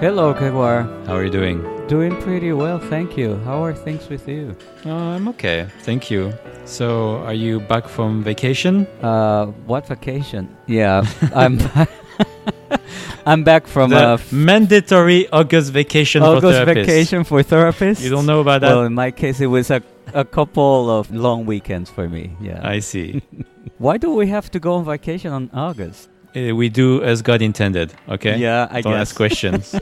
Hello, Grégoire. How are you doing? Doing pretty well, thank you. How are things with you? Uh, I'm okay, thank you. So, are you back from vacation? Uh, what vacation? Yeah, I'm. I'm back from the a f- mandatory August vacation for August therapists. vacation for therapists. You don't know about that? Well, in my case, it was a, a couple of long weekends for me. Yeah. I see. Why do we have to go on vacation on August? Uh, we do as God intended, okay? Yeah, I Don't guess. ask questions.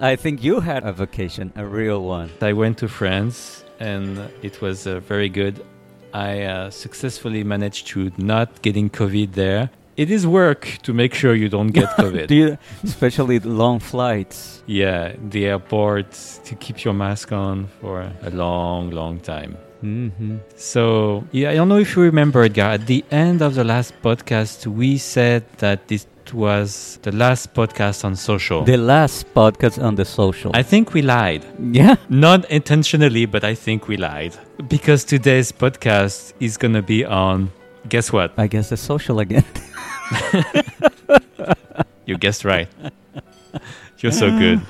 I think you had a vacation, a real one. I went to France and it was uh, very good. I uh, successfully managed to not getting COVID there. It is work to make sure you don't get COVID. You, especially the long flights? yeah, the airport to keep your mask on for a long, long time. Mm-hmm. So, yeah, I don't know if you remember, Edgar, at the end of the last podcast, we said that this was the last podcast on social. The last podcast on the social. I think we lied. yeah. Not intentionally, but I think we lied. Because today's podcast is going to be on, guess what? I guess the social again. You guessed right. You're so good.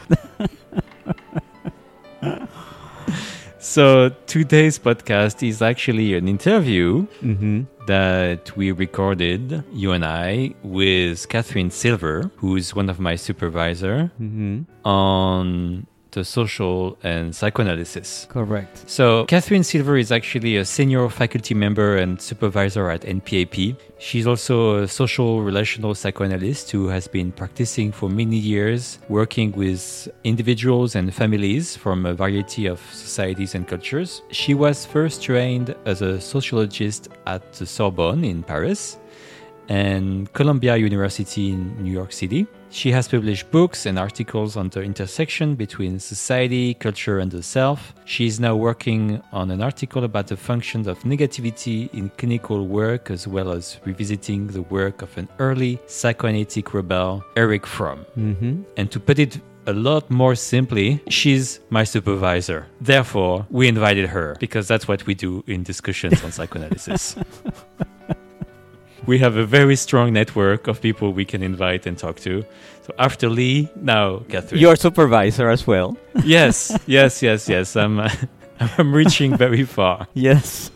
so, today's podcast is actually an interview mm-hmm. that we recorded, you and I, with Catherine Silver, who is one of my supervisor Mm-hmm. on the social and psychoanalysis. Correct. So, Catherine Silver is actually a senior faculty member and supervisor at NPAP. She's also a social relational psychoanalyst who has been practicing for many years, working with individuals and families from a variety of societies and cultures. She was first trained as a sociologist at the Sorbonne in Paris and Columbia University in New York City. She has published books and articles on the intersection between society, culture, and the self. She is now working on an article about the functions of negativity in clinical work, as well as revisiting the work of an early psychoanalytic rebel, Erich Fromm. Mm-hmm. And to put it a lot more simply, she's my supervisor. Therefore, we invited her because that's what we do in discussions on psychoanalysis. we have a very strong network of people we can invite and talk to. So after Lee, now Catherine. Your supervisor as well. yes, yes, yes, yes. I'm, uh, I'm reaching very far, Yes.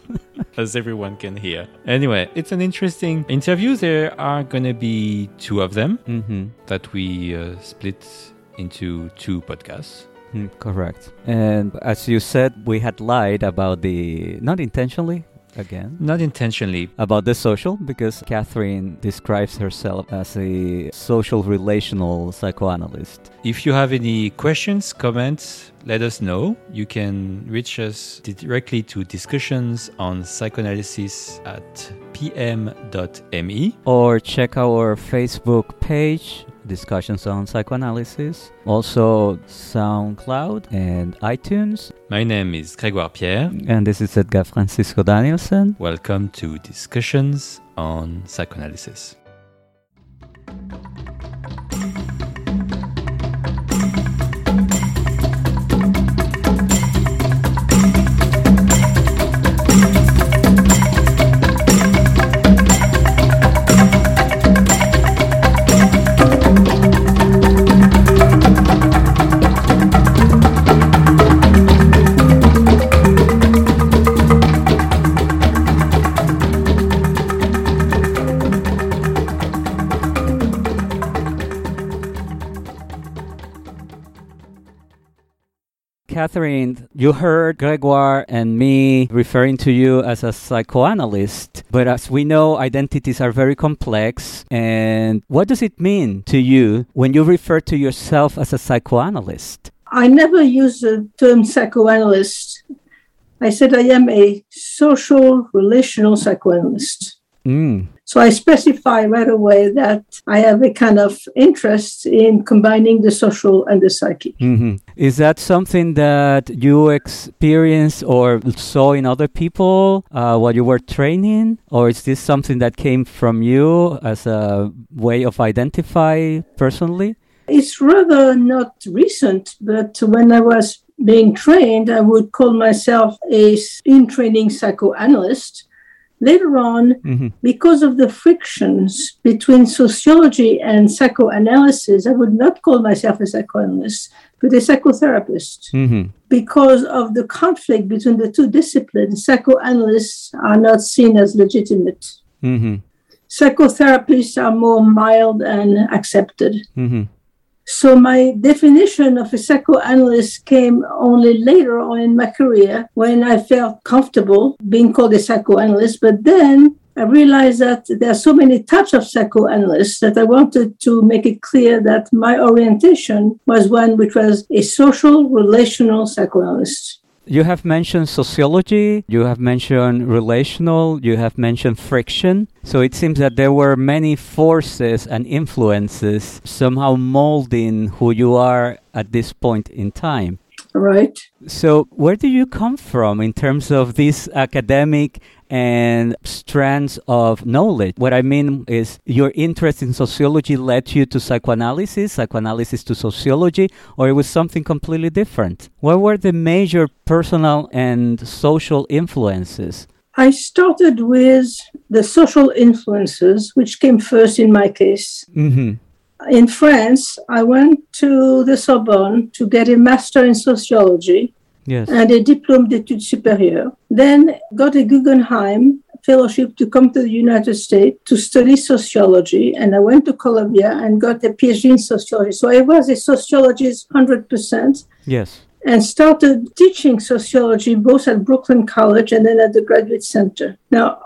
as everyone can hear. Anyway, it's an interesting interview. There are going to be two of them Mm-hmm. that we uh, split into two podcasts. Mm, correct. And as you said, we had lied about the not intentionally again Not intentionally. about the social because Catherine describes herself as a social relational psychoanalyst. If you have any questions, comments, let us know. You can reach us directly to discussions on psychoanalysis at pm.me. Or check our Facebook page, Discussions on Psychoanalysis, also SoundCloud and iTunes. My name is Grégoire Pierre. And this is Edgar Francisco Danielson. Welcome to Discussions on Psychoanalysis. Catherine, you heard Gregoire and me referring to you as a psychoanalyst, but as we know, identities are very complex. And what does it mean to you when you refer to yourself as a psychoanalyst? I never use the term psychoanalyst. I said I am a social relational psychoanalyst. Mm. So I specify right away that I have a kind of interest in combining the social and the psychic. hmm Is that something that you experienced or saw in other people uh, while you were training? Or is this something that came from you as a way of identify personally? It's rather not recent, but when I was being trained, I would call myself a in training psychoanalyst later on, Mhm. because of the frictions between sociology and psychoanalysis, I would not call myself a psychoanalyst, but a psychotherapist. Mhm. Because of the conflict between the two disciplines, psychoanalysts are not seen as legitimate. Mhm. Psychotherapists are more mild and accepted. So my definition of a psychoanalyst came only later on in my career when I felt comfortable being called a psychoanalyst. But then I realized that there are so many types of psychoanalysts that I wanted to make it clear that my orientation was one which was a social relational psychoanalyst. You have mentioned sociology, you have mentioned relational, you have mentioned friction. So it seems that there were many forces and influences somehow molding who you are at this point in time. Right. So, where do you come from in terms of this academic and strands of knowledge? What I mean is, your interest in sociology led you to psychoanalysis, psychoanalysis to sociology, or it was something completely different? What were the major personal and social influences? I started with the social influences, which came first in my case. Mm-hmm. In France, I went to the Sorbonne to get a master in sociology Yes. and a diplôme d'études supérieures. Then got a Guggenheim fellowship to come to the United States to study sociology. And I went to Columbia and got a PhD in sociology. So I was a sociologist 100% yes. and started teaching sociology both at Brooklyn College and then at the Graduate Center. Now,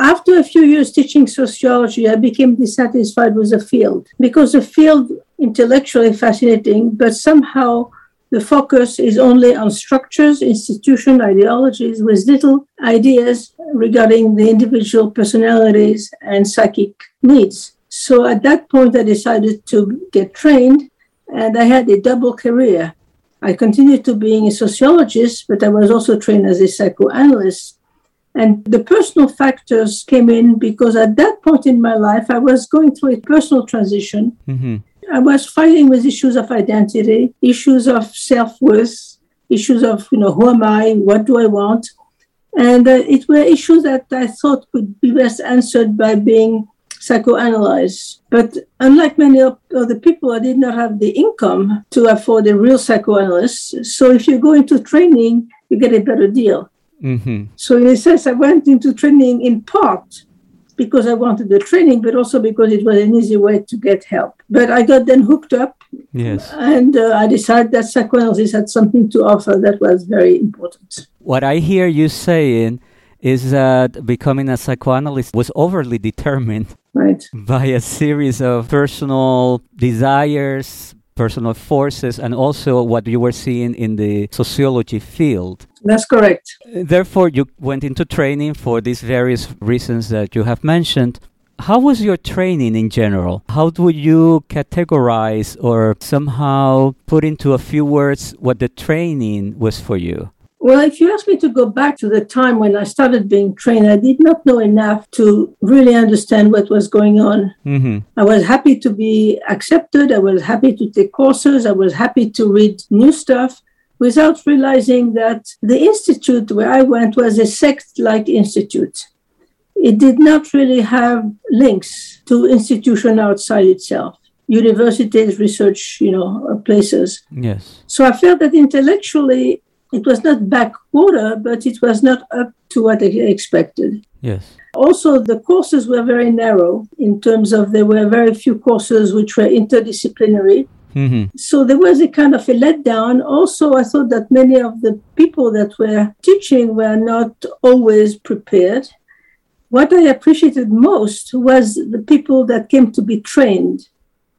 after a few years teaching sociology, I became dissatisfied with the field because the field intellectually fascinating, but somehow the focus is only on structures, institution, ideologies, with little ideas regarding the individual personalities and psychic needs. So at that point, I decided to get trained, and I had a double career. I continued to being a sociologist, but I was also trained as a psychoanalyst. And the personal factors came in because at that point in my life, I was going through a personal transition. Mm-hmm. I was fighting with issues of identity, issues of self worth, issues of, you know, who am I? What do I want? And uh, it were issues that I thought could be best answered by being psychoanalyzed. But unlike many other people, I did not have the income to afford a real psychoanalyst. So if you go into training, you get a better deal. Mm-hmm. So in a sense, I went into training in part because I wanted the training, but also because it was an easy way to get help. But I got then hooked up, Yes. and uh, I decided that psychoanalysis had something to offer that was very important. What I hear you saying is that becoming a psychoanalyst was overly determined Right. by a series of personal desires, personal forces, and also what you were seeing in the sociology field. That's correct. Therefore, you went into training for these various reasons that you have mentioned. How was your training in general? How would you categorize or somehow put into a few words what the training was for you? Well, if you ask me to go back to the time when I started being trained, I did not know enough to really understand what was going on. Mm-hmm. I was happy to be accepted. I was happy to take courses. I was happy to read new stuff without realizing that the institute where I went was a sect like institute. It did not really have links to institution outside itself, universities, research, you know, places. Yes. So I felt that intellectually it was not backwater, but it was not up to what I expected. Yes. Also, the courses were very narrow in terms of there were very few courses which were interdisciplinary. Mm-hmm. So there was a kind of a letdown. Also, I thought that many of the people that were teaching were not always prepared. What I appreciated most was the people that came to be trained.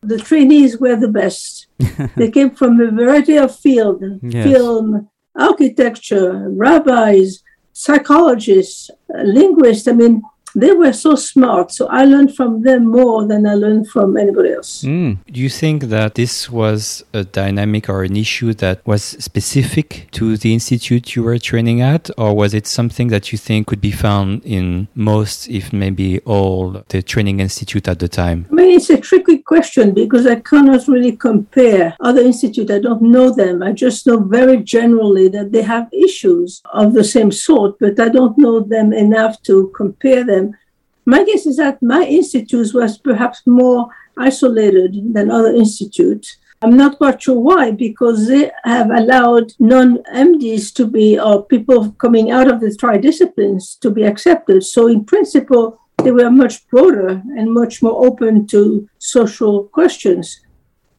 The trainees were the best. they came from a variety of fields Yes. film, architecture, rabbis, psychologists, linguists. I mean, they were so smart. So I learned from them more than I learned from anybody else. Mm. Do you think that this was a dynamic or an issue that was specific to the institute you were training at, or was it something that you think could be found in most, if maybe all, the training institute at the time? I mean, it's a tricky question because I cannot really compare other institutes. I don't know them. I just know very generally that they have issues of the same sort, but I don't know them enough to compare them. My guess is that my institute was perhaps more isolated than other institutes. I'm not quite sure why, because they have allowed non MDs to be, or people coming out of the tri disciplines to be accepted. So, in principle, they were much broader and much more open to social questions.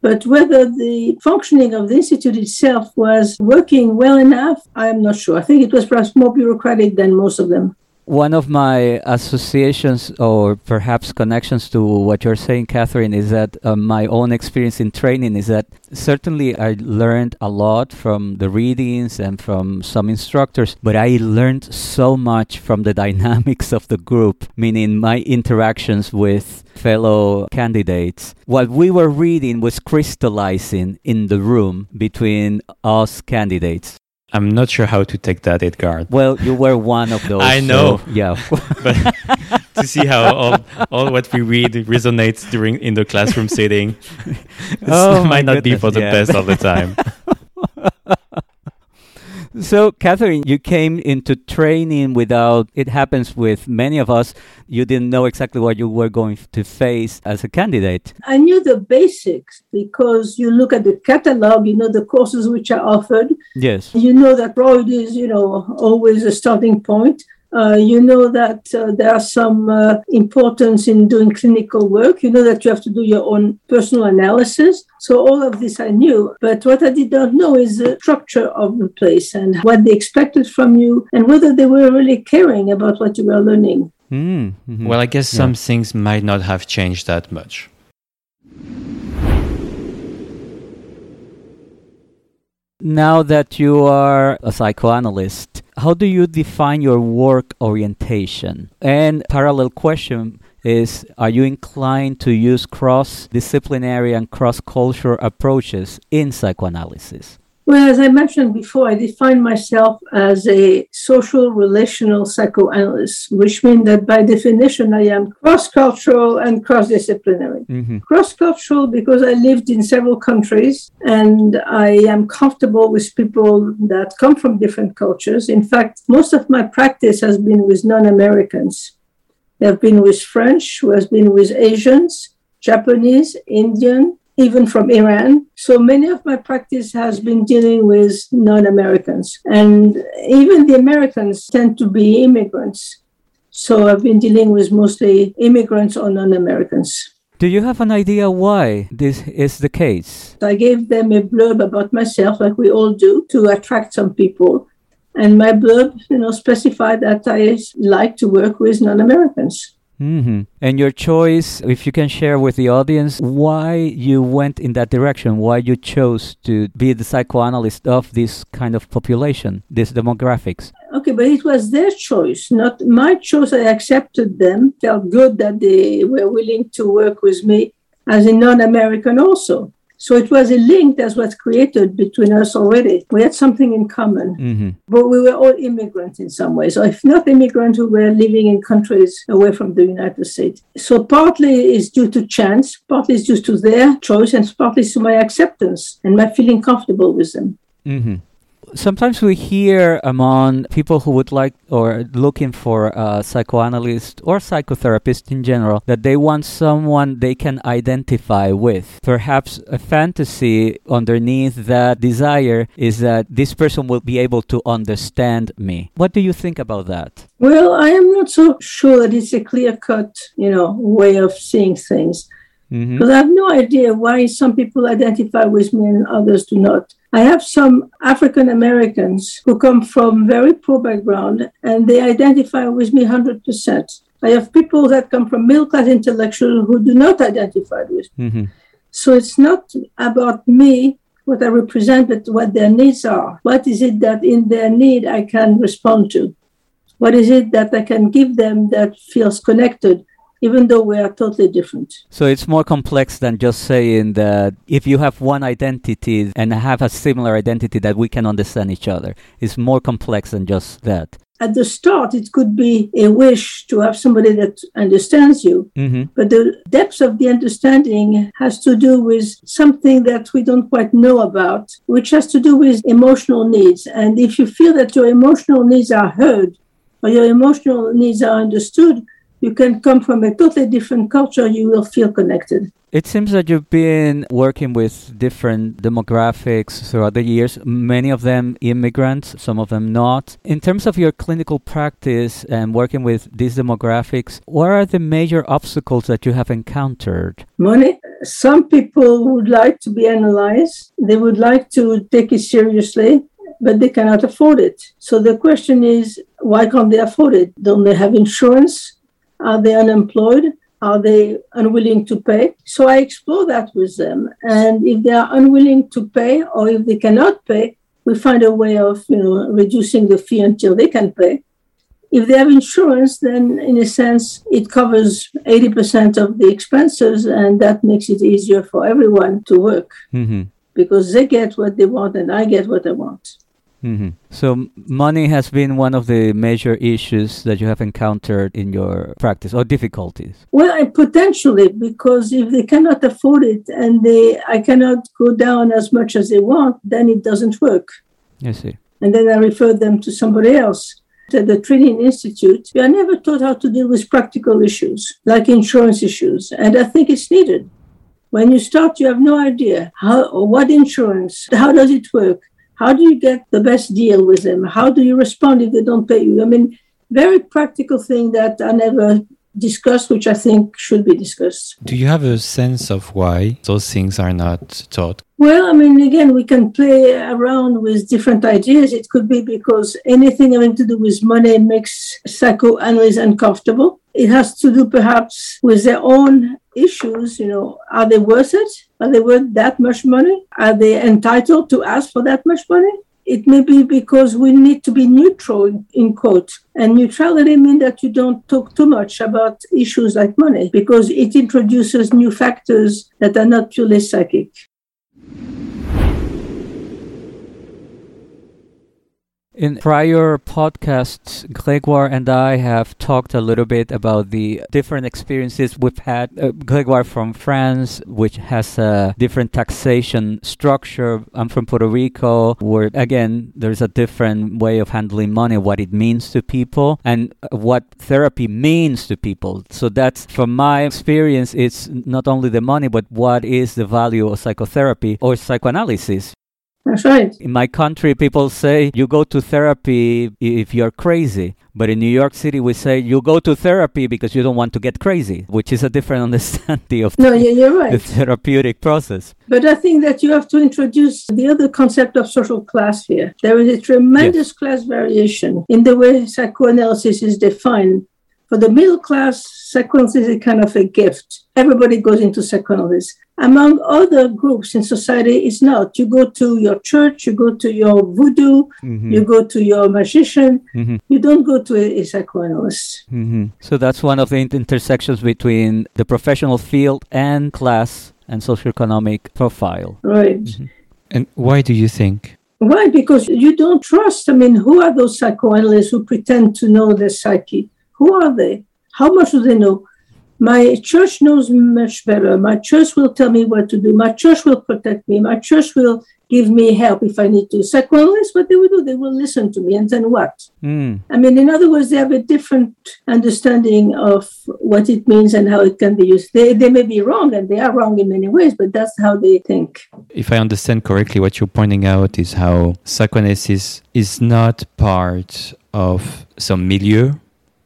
But whether the functioning of the Institute itself was working well enough, I'm not sure. I think it was perhaps more bureaucratic than most of them one of my associations or perhaps connections to what you're saying, Catherine, is that uh, my own experience in training is that certainly I learned a lot from the readings and from some instructors, but I learned so much from the dynamics of the group, meaning my interactions with fellow candidates. What we were reading was crystallizing in the room between us candidates. I'm not sure how to take that, Edgar. Well, you were one of those. I know. So, yeah. but to see how all, all what we read resonates during in the classroom setting, oh, might not goodness, be for the yeah. best all the time. So, Catherine, you came into training without, it happens with many of us, you didn't know exactly what you were going to face as a candidate. I knew the basics because you look at the catalog, you know the courses which are offered. Yes. You know that Freud is, you know, always a starting point. Uh, you know that uh, there are some uh, importance in doing clinical work. You know that you have to do your own personal analysis. So all of this I knew, but what I did not know is the structure of the place and what they expected from you and whether they were really caring about what you were learning. Mm-hmm. Well, I guess some things might not have changed that much. Now that you are a psychoanalyst, how do you define your work orientation? And parallel question is are you inclined to use cross disciplinary and cross cultural approaches in psychoanalysis? Well, as I mentioned before, I define myself as a social relational psychoanalyst, which means that by definition, I am cross cultural and cross disciplinary. Mm-hmm. Cross cultural because I lived in several countries and I am comfortable with people that come from different cultures. In fact, most of my practice has been with non Americans. I've been with French, who has been with Asians, Japanese, Indian, even from Iran. So many of my practice has been dealing with non Americans. And even the Americans tend to be immigrants. So I've been dealing with mostly immigrants or non Americans. Do you have an idea why this is the case? I gave them a blurb about myself, like we all do, to attract some people. And my blurb, you know, specified that I like to work with non Americans. Mm-hmm. And your choice, if you can share with the audience why you went in that direction, why you chose to be the psychoanalyst of this kind of population, these demographics. Okay, but it was their choice, not my choice. I accepted them, felt good that they were willing to work with me as a non American also. So it was a link that was created between us already. We had something in common, mm-hmm. but we were all immigrants in some ways. So if not immigrants, we were living in countries away from the United States. So partly is due to chance, partly is due to their choice, and partly to my acceptance and my feeling comfortable with them. Mm-hmm sometimes we hear among people who would like or looking for a psychoanalyst or psychotherapist in general that they want someone they can identify with. Perhaps a fantasy underneath that desire is that this person will be able to understand me. What do you think about that? Well, I am not so sure that it's a clear cut, you know, way of seeing things. Mm-hmm. Because. I have no idea why some people identify with me and others do not. I have some African Americans who come from very poor background and they identify with me 100%. I have people that come from middle class intellectuals who do not identify with me. Mm-hmm. So it's not about me, what I represent, but what their needs are. What is it that in their need I can respond to? What is it that I can give them that feels connected? Even though we are totally different. So it's more complex than just saying that if you have one identity and have a similar identity that we can understand each other. It's more complex than just that. At the start, it could be a wish to have somebody that understands you, Mm-hmm. but the depth of the understanding has to do with something that we don't quite know about, which has to do with emotional needs. And if you feel that your emotional needs are heard or your emotional needs are understood, you can come from a totally different culture, you will feel connected. It seems that you've been working with different demographics throughout the years, many of them immigrants, some of them not. In terms of your clinical practice and working with these demographics, what are the major obstacles that you have encountered? Money. Some people would like to be analyzed, they would like to take it seriously, but they cannot afford it. So the question is why can't they afford it? Don't they have insurance? Are they unemployed? Are they unwilling to pay? So I explore that with them. And if they are unwilling to pay or if they cannot pay, we find a way of you know reducing the fee until they can pay. If they have insurance, then in a sense it covers 80% of the expenses and that makes it easier for everyone to work Mm-hmm. because they get what they want and I get what I want. Mm-hmm. So, money has been one of the major issues that you have encountered in your practice or difficulties. Well, I potentially because if they cannot afford it and they I cannot go down as much as they want, then it doesn't work. I see. And then I refer them to somebody else. At the Training Institute, we are never taught how to deal with practical issues like insurance issues, and I think it's needed. When you start, you have no idea how or what insurance, how does it work, how do you get the best deal with them, how do you respond if they don't pay you. I mean, very practical thing that I never discussed, which I think should be discussed. Do you have a sense of why those things are not taught? Well, I mean, again, we can play around with different ideas. It could be because anything having to do with money makes psychoanalysts uncomfortable. It has to do perhaps with their own issues. You know, are they worth it? Are they worth that much money? Are they entitled to ask for that much money? It may be because we need to be neutral, in, quote. And neutrality means that you don't talk too much about issues like money because it introduces new factors that are not purely psychic. In prior podcasts, Gregoire and I have talked a little bit about the different experiences we've had. Uh, Gregoire from France, which has a different taxation structure. I'm from Puerto Rico, where again, there's a different way of handling money, what it means to people, and uh, what therapy means to people. So that's, from my experience, it's not only the money, but what is the value of psychotherapy or psychoanalysis. That's right. In my country, people say you go to therapy if you're crazy. But in New York City, we say you go to therapy because you don't want to get crazy, which is a different understanding of No, yeah, you're the therapeutic process. But I think that you have to introduce the other concept of social class here. There is a tremendous class variation in the way psychoanalysis is defined. For the middle class, psychoanalysis is kind of a gift. Everybody goes into psychoanalysis. Among other groups in society, it's not. You go to your church, you go to your voodoo, Mhm. you go to your magician. Mhm. You don't go to a, a psychoanalyst. hmm So that's one of the inter- intersections between the professional field and class and socioeconomic profile. Right. And why do you think? Why? Because you don't trust. I mean, who are those psychoanalysts who pretend to know the psyche? Who are they? How much do they know? My church knows much better. My church will tell me what to do. My church will protect me. My church will give me help if I need to. Psychoanalysts, what they will do, they will listen to me. And then what? Mm. I mean, in other words, they have a different understanding of what it means and how it can be used. They, they may be wrong, and they are wrong in many ways, but that's how they think. If I understand correctly, what you're pointing out is how psychoanalysis is not part of some milieu,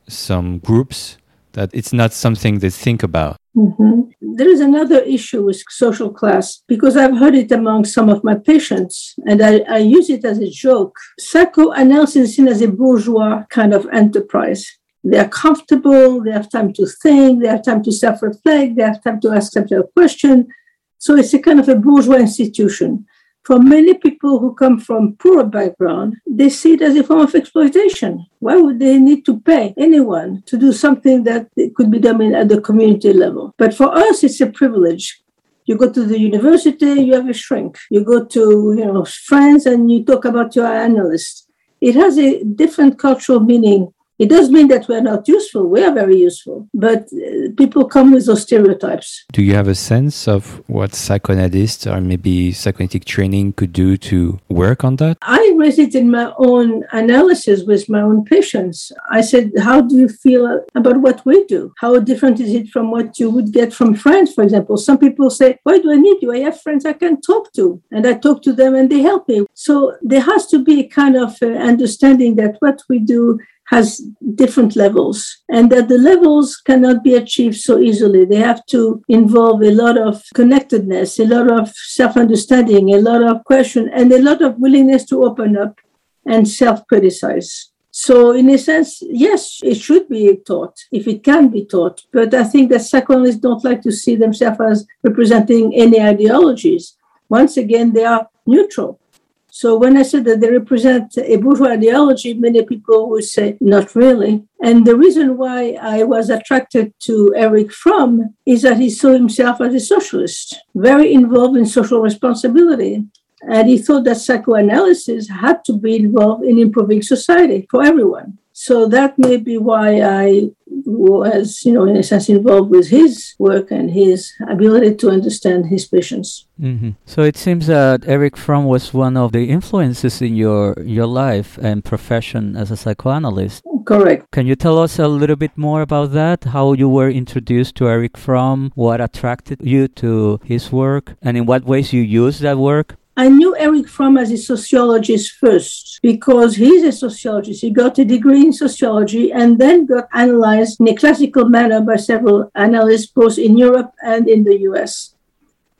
some groups, that it's not something they think about. Mhm. There is another issue with social class because I've heard it among some of my patients, and I, I use it as a joke. Psychoanalysis is seen as a bourgeois kind of enterprise. They are comfortable, they have time to think, they have time to self reflect, they have time to ask themselves questions. So it's a kind of a bourgeois institution. For many people who come from poorer background, they see it as a form of exploitation. Why would they need to pay anyone to do something that could be done at the community level? But for us, it's a privilege. You go to the university, you have a shrink. You go to you know friends and you talk about your analyst. It has a different cultural meaning it does mean that we're not useful. We are very useful, but uh, people come with those stereotypes. Do you have a sense of what psychoanalysts or maybe psychoanalytic training could do to work on that? I raised it in my own analysis with my own patients. I said, How do you feel about what we do? How different is it from what you would get from friends, for example? Some people say, Why do I need you? I have friends I can talk to, and I talk to them and they help me. So there has to be a kind of uh, understanding that what we do has different levels and that the levels cannot be achieved so easily. They have to involve a lot of connectedness, a lot of self understanding, a lot of question, and a lot of willingness to open up and self criticize. So, in a sense, yes, it should be taught if it can be taught. But I think that psychoanalysts don't like to see themselves as representing any ideologies. Once again, they are neutral. So when I said that they represent a bourgeois ideology, many people would say, not really. And the reason why I was attracted to Erich Fromm is that he saw himself as a socialist, very involved in social responsibility. And he thought that psychoanalysis had to be involved in improving society for everyone. So that may be why I was, you know, in a sense involved with his work and his ability to understand his patients. Mm-hmm. So it seems that Erich Fromm was one of the influences in your your life and profession as a psychoanalyst. Correct. Can you tell us a little bit more about that? How you were introduced to Erich Fromm? What attracted you to his work, and in what ways you use that work? I knew Erich Fromm as a sociologist first because he's a sociologist. He got a degree in sociology and then got analyzed in a classical manner by several analysts, both in Europe and in the US.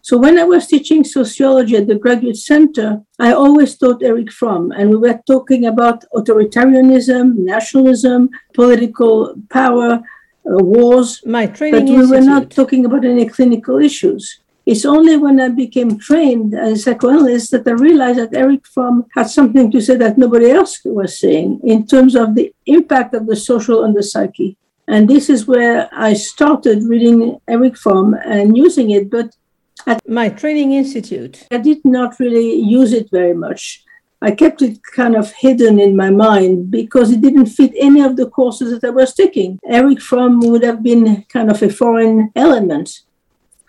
So when I was teaching sociology at the Graduate Center, I always taught Erich Fromm, and we were talking about authoritarianism, nationalism, political power, uh, wars. My training but we institute. were not talking about any clinical issues. It's only when I became trained as a psychoanalyst that I realized that Erich Fromm had something to say that nobody else was saying in terms of the impact of the social on the psyche. And this is where I started reading Erich Fromm and using it. But at my training institute, I did not really use it very much. I kept it kind of hidden in my mind because it didn't fit any of the courses that I was taking. Erich Fromm would have been kind of a foreign element.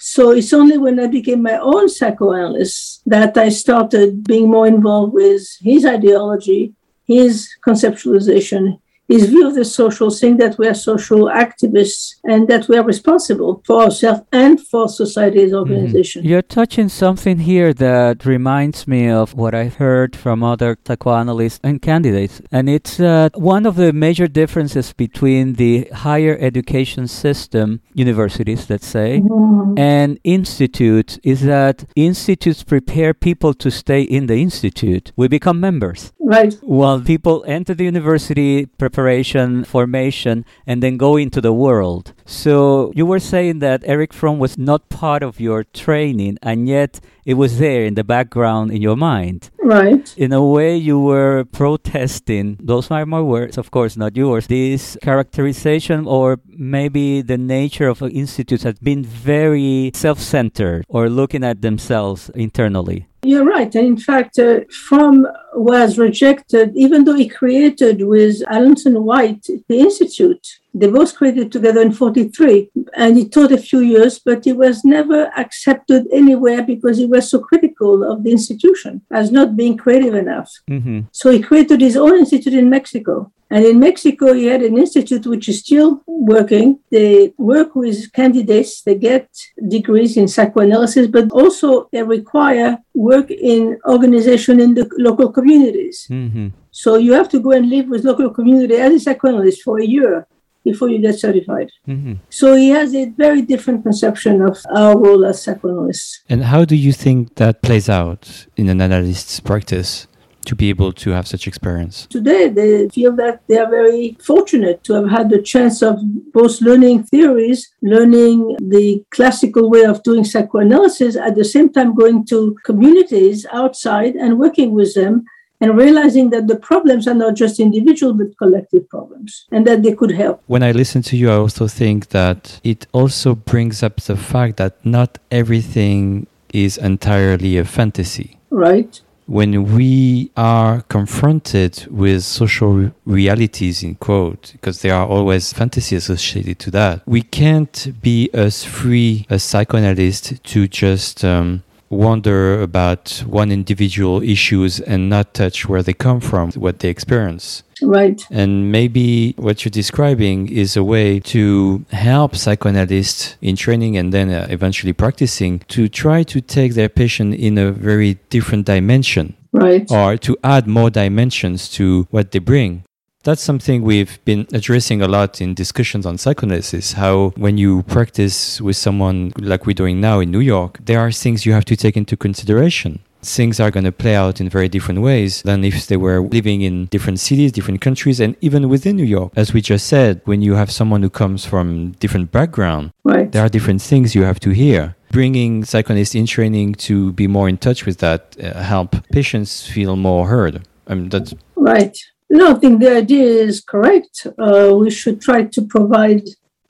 So it's only when I became my own psychoanalyst that I started being more involved with his ideology, his conceptualization, his view of the social, saying that we are social activists and that we are responsible for ourselves and for society's mm-hmm. organization. Mm-hmm. You're touching something here that reminds me of what I've heard from other psychoanalysts and candidates. And it's uh, one of the major differences between the higher education system, universities, let's say, mm-hmm. and institutes is that institutes prepare people to stay in the institute. We become members. Right. While people enter the university, preparation, formation, and then go into the world. So you were saying that Erich Fromm was not part of your training, and yet it was there in the background in your mind. Right. In a way, you were protesting, those are my words, of course, not yours, this characterization or maybe the nature of institutes has been very self centered or looking at themselves internally. You're right. And in fact, uh, Fromm was rejected, even though he created with Alanson White the Institute. They both created together in 43, and he taught a few years, but he was never accepted anywhere because he was so critical of the institution as not being creative enough. Mm-hmm. So he created his own institute in Mexico. And in Mexico, he had an institute which is still working. They work with candidates, they get degrees in psychoanalysis, but also they require work in organization in the local communities. Mm-hmm. So you have to go and live with local community as a psychoanalyst for a year before you get certified. Mm-hmm. So he has a very different conception of our role as psychoanalysts. And how do you think that plays out in an analyst's practice? to be able to have such experience? Today, they feel that they are very fortunate to have had the chance of both learning theories, learning the classical way of doing psychoanalysis, at the same time going to communities outside and working with them and realizing that the problems are not just individual but collective problems and that they could help. When I listen to you, I also think that it also brings up the fact that not everything is entirely a fantasy. Right. When we are confronted with social realities, in quote, because there are always fantasy associated to that, we can't be as free as psychoanalysts to just um, wonder about one individual issues and not touch where they come from, what they experience. Right. And maybe what you're describing is a way to help psychoanalysts in training and then uh, eventually practicing to try to take their patient in a very different dimension. Right. Or to add more dimensions to what they bring that's something we've been addressing a lot in discussions on psychoanalysis. How, when you practice with someone like we're doing now in New York, there are things you have to take into consideration. Things are going to play out in very different ways than if they were living in different cities, different countries, and even within New York. As we just said, when you have someone who comes from different background, right. there are different things you have to hear bringing psychoanalysts in training to be more in touch with that uh, help patients feel more heard. I mean, that's right. No, I think the idea is correct. Uh, we should try to provide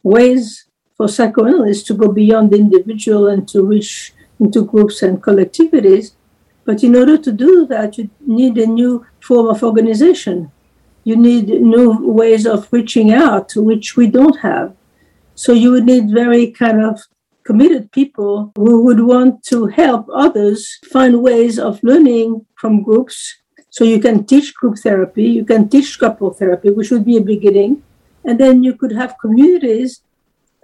ways for psychoanalysts to go beyond the individual and to reach into groups and collectivities. But in order to do that, you need a new form of organization. You need new ways of reaching out, which we don't have. So you would need very kind of committed people who would want to help others find ways of learning from groups so you can teach group therapy, you can teach couple therapy, which would be a beginning. And then you could have communities.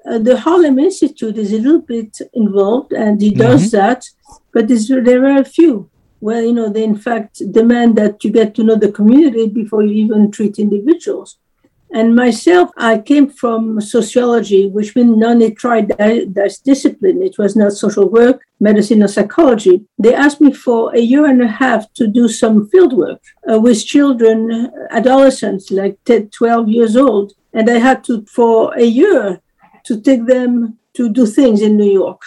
Uh, the Harlem Institute is a little bit involved and it does mm-hmm. that, but there are a few where, you know, they in fact demand that you get to know the community before you even treat individuals. And myself, I came from sociology, which means non-tried discipline. It was not social work, medicine, or psychology. They asked me for a year and a half to do some field work uh, with children, adolescents, like 10, 12 years old. And I had to, for a year, to take them to do things in New York.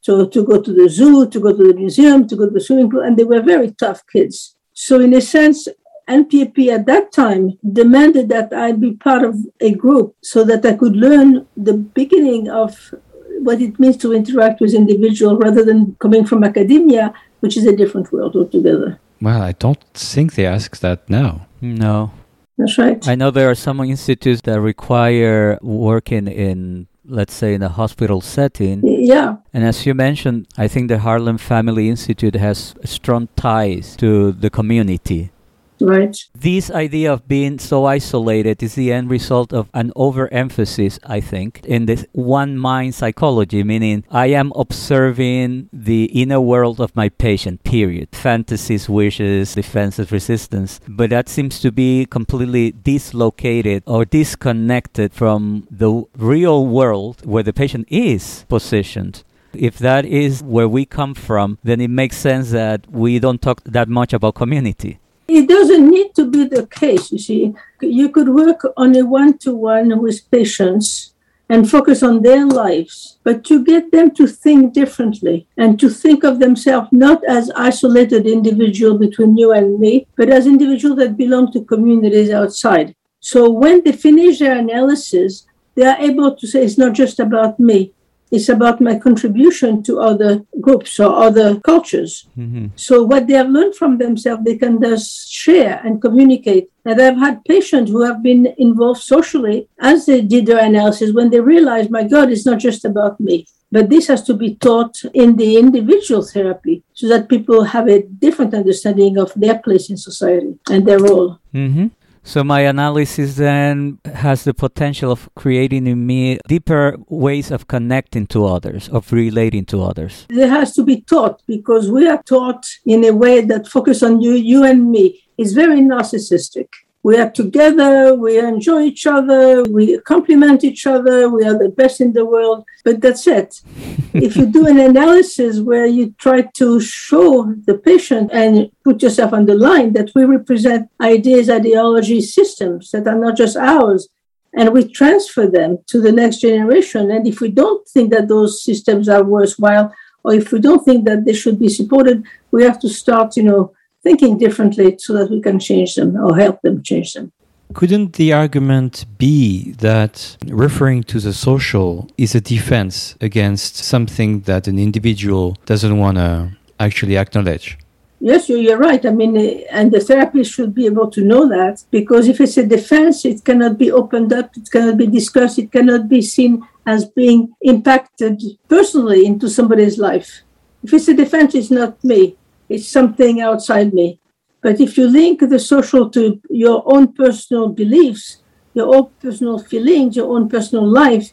So to go to the zoo, to go to the museum, to go to the swimming pool. And they were very tough kids. So in a sense, NPP at that time demanded that I be part of a group so that I could learn the beginning of what it means to interact with individuals rather than coming from academia, which is a different world altogether. Well, I don't think they ask that now. No. That's right. I know there are some institutes that require working in let's say in a hospital setting. Yeah. And as you mentioned, I think the Harlem Family Institute has strong ties to the community. Right. This idea of being so isolated is the end result of an overemphasis, I think, in this one mind psychology, meaning I am observing the inner world of my patient, period. Fantasies, wishes, defenses, resistance. But that seems to be completely dislocated or disconnected from the real world where the patient is positioned. If that is where we come from, then it makes sense that we don't talk that much about community. It doesn't need to be the case, you see. You could work on a one to one with patients and focus on their lives, but to get them to think differently and to think of themselves not as isolated individual between you and me, but as individuals that belong to communities outside. So when they finish their analysis, they are able to say it's not just about me. It's about my contribution to other groups or other cultures. Mm-hmm. So what they have learned from themselves, they can just share and communicate. And I've had patients who have been involved socially as they did their analysis when they realized, my God, it's not just about me. But this has to be taught in the individual therapy so that people have a different understanding of their place in society and their role. Mm-hmm. So my analysis then has the potential of creating in me deeper ways of connecting to others, of relating to others. It has to be taught because we are taught in a way that focus on you, you and me. It's very narcissistic. We are together, we enjoy each other, we complement each other, we are the best in the world, but that's it. if you do an analysis where you try to show the patient and put yourself on the line that we represent ideas, ideologies, systems that are not just ours, and we transfer them to the next generation. And if we don't think that those systems are worthwhile, or if we don't think that they should be supported, we have to start, you know, thinking differently so that we can change them or help them change them. Couldn't the argument be that referring to the social is a defense against something that an individual doesn't want to actually acknowledge? Yes, you're right. I mean, eh, and the therapist should be able to know that because if it's a defense, it cannot be opened up, it cannot be discussed, it cannot be seen as being impacted personally into somebody's life. If it's a defense, it's not me, it's something outside me. But if you link the social to your own personal beliefs, your own personal feelings, your own personal life,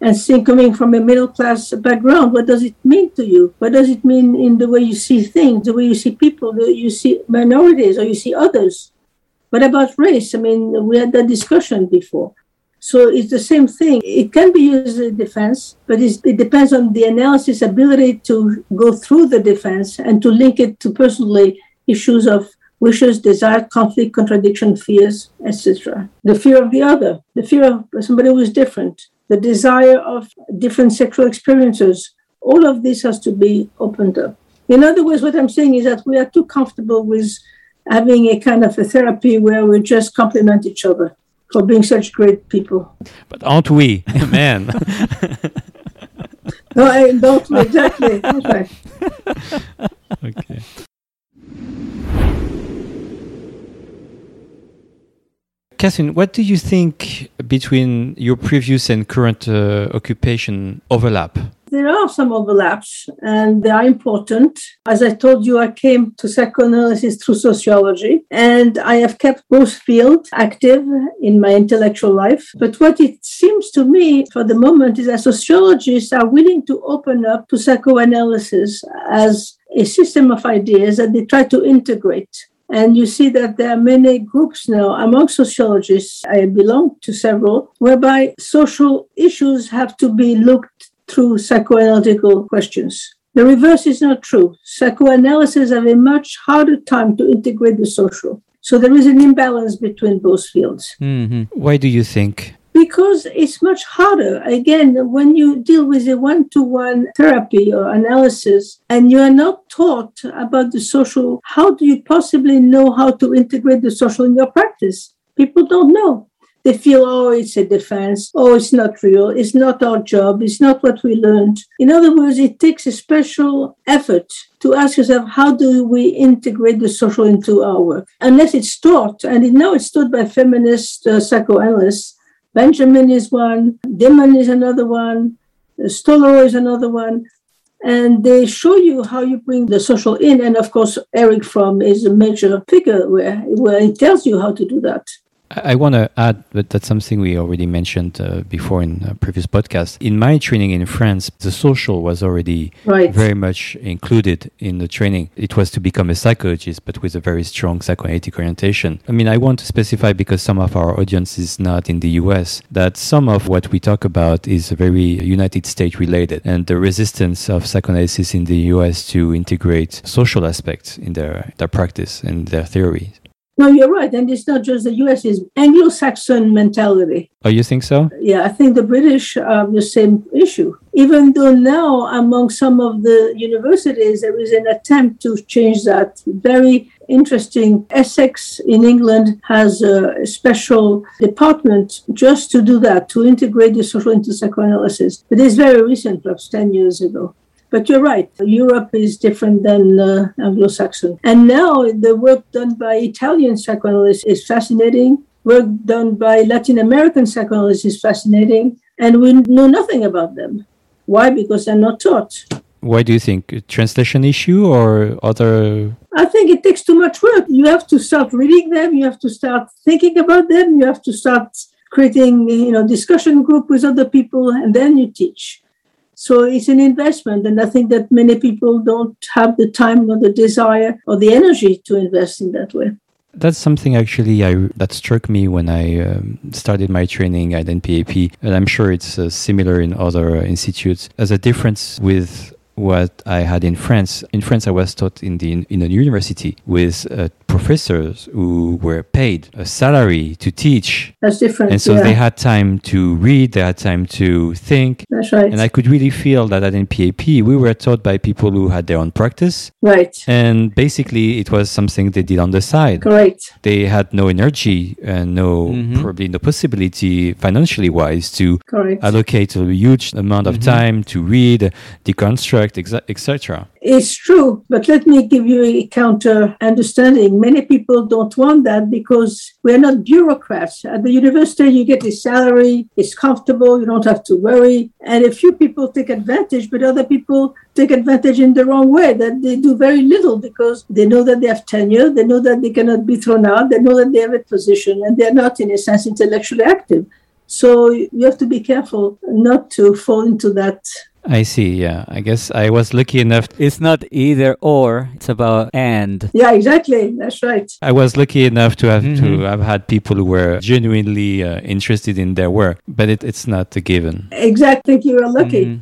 and seeing coming from a middle class background, what does it mean to you? What does it mean in the way you see things, the way you see people, the way you see minorities or you see others? What about race? I mean, we had that discussion before. So it's the same thing. It can be used a defense, but it depends on the analysis ability to go through the defense and to link it to personally issues of wishes, desire, conflict, contradiction, fears, etc. The fear of the other, the fear of somebody who is different, the desire of different sexual experiences. All of this has to be opened up. In other words, what I'm saying is that we are too comfortable with having a kind of a therapy where we just complement each other for being such great people. But aren't we, man? no, I don't exactly. Okay. okay. Catherine, what do you think between your previous and current uh, occupation overlap? There are some overlaps and they are important. As I told you, I came to psychoanalysis through sociology and I have kept both fields active in my intellectual life. But what it seems to me for the moment is that sociologists are willing to open up to psychoanalysis as a system of ideas that they try to integrate and you see that there are many groups now among sociologists, I belong to several, whereby social issues have to be looked through psychoanalytical questions. The reverse is not true. Psychoanalysis have a much harder time to integrate the social. So there is an imbalance between both fields. Mm-hmm. Why do you think? because it's much harder. Again, when you deal with a one to one therapy or analysis and you are not taught about the social, how do you possibly know how to integrate the social in your practice? People don't know. They feel, oh, it's a defense. Oh, it's not real. It's not our job. It's not what we learned. In other words, it takes a special effort to ask yourself, how do we integrate the social into our work? Unless it's taught, and now it's taught by feminist uh, psychoanalysts, Benjamin is one, Dimen is another one, Stolorow is another one. And they show you how you bring the social in. And of course, Erich Fromm is a major figure where, where he tells you how to do that. I want to add that that's something we already mentioned uh, before in a previous podcast. In my training in France, the social was already right. very much included in the training. It was to become a psychologist, but with a very strong psychoanalytic orientation. I mean, I want to specify because some of our audience is not in the US that some of what we talk about is very United States related, and the resistance of psychoanalysis in the US to integrate social aspects in their their practice and their theory. No, you're right. And it's not just the US, it's Anglo Saxon mentality. Oh, you think so? Yeah, I think the British have the same issue. Even though now, among some of the universities, there is an attempt to change that. Very interesting. Essex in England has a special department just to do that, to integrate the social into psychoanalysis. But it's very recent, perhaps 10 years ago. But you're right, Europe is different than uh, Anglo Saxon. And now the work done by Italian psychoanalysts is fascinating. Work done by Latin American psychoanalysts is fascinating. And we know nothing about them. Why? Because they're not taught. Why do you think? A translation issue or other? I think it takes too much work. You have to start reading them, you have to start thinking about them, you have to start creating, you know, discussion group with other people, and then you teach. So it's an investment. And I think that many people don't have the time or the desire or the energy to invest in that way. That's something actually I, that struck me when I um, started my training at NPAP, and I'm sure it's uh, similar in other institutes. As a difference with what I had in France. In France, I was taught in the in a university with professors who were paid a salary to teach. That's different. And so yeah. they had time to read, they had time to think. That's right. And I could really feel that at NPAP, we were taught by people who had their own practice. right. And basically, it was something they did on the side. Correct. They had no energy and no, Mhm. probably no possibility financially wise to Correct. allocate a huge amount of Mhm. time to read, deconstruct, etc. It's true, but let me give you a counter understanding. Many people don't want that because we're not bureaucrats. At the university, you get a salary, it's comfortable, you don't have to worry. And a few people take advantage, but other people take advantage in the wrong way, that they do very little because they know that they have tenure, they know that they cannot be thrown out, they know that they have a position, and they're not, in a sense, intellectually active. So you have to be careful not to fall into that I see. Yeah, I guess I was lucky enough. It's not either or, it's about and. Yeah, exactly. That's right. I was lucky enough to have to Mhm. have had people who were genuinely uh, interested in their work, but it, it's not a given. Exactly. You are lucky. Mhm.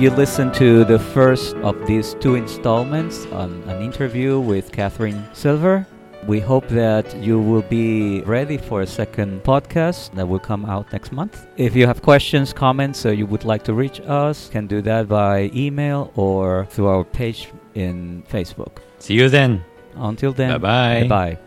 You listened to the first of these two installments on an interview with Catherine Silver. We hope that you will be ready for a second podcast that will come out next month. If you have questions, comments, or you would like to reach us, can do that by email or through our page in Facebook. See you then. Until then, Bye-bye. Bye.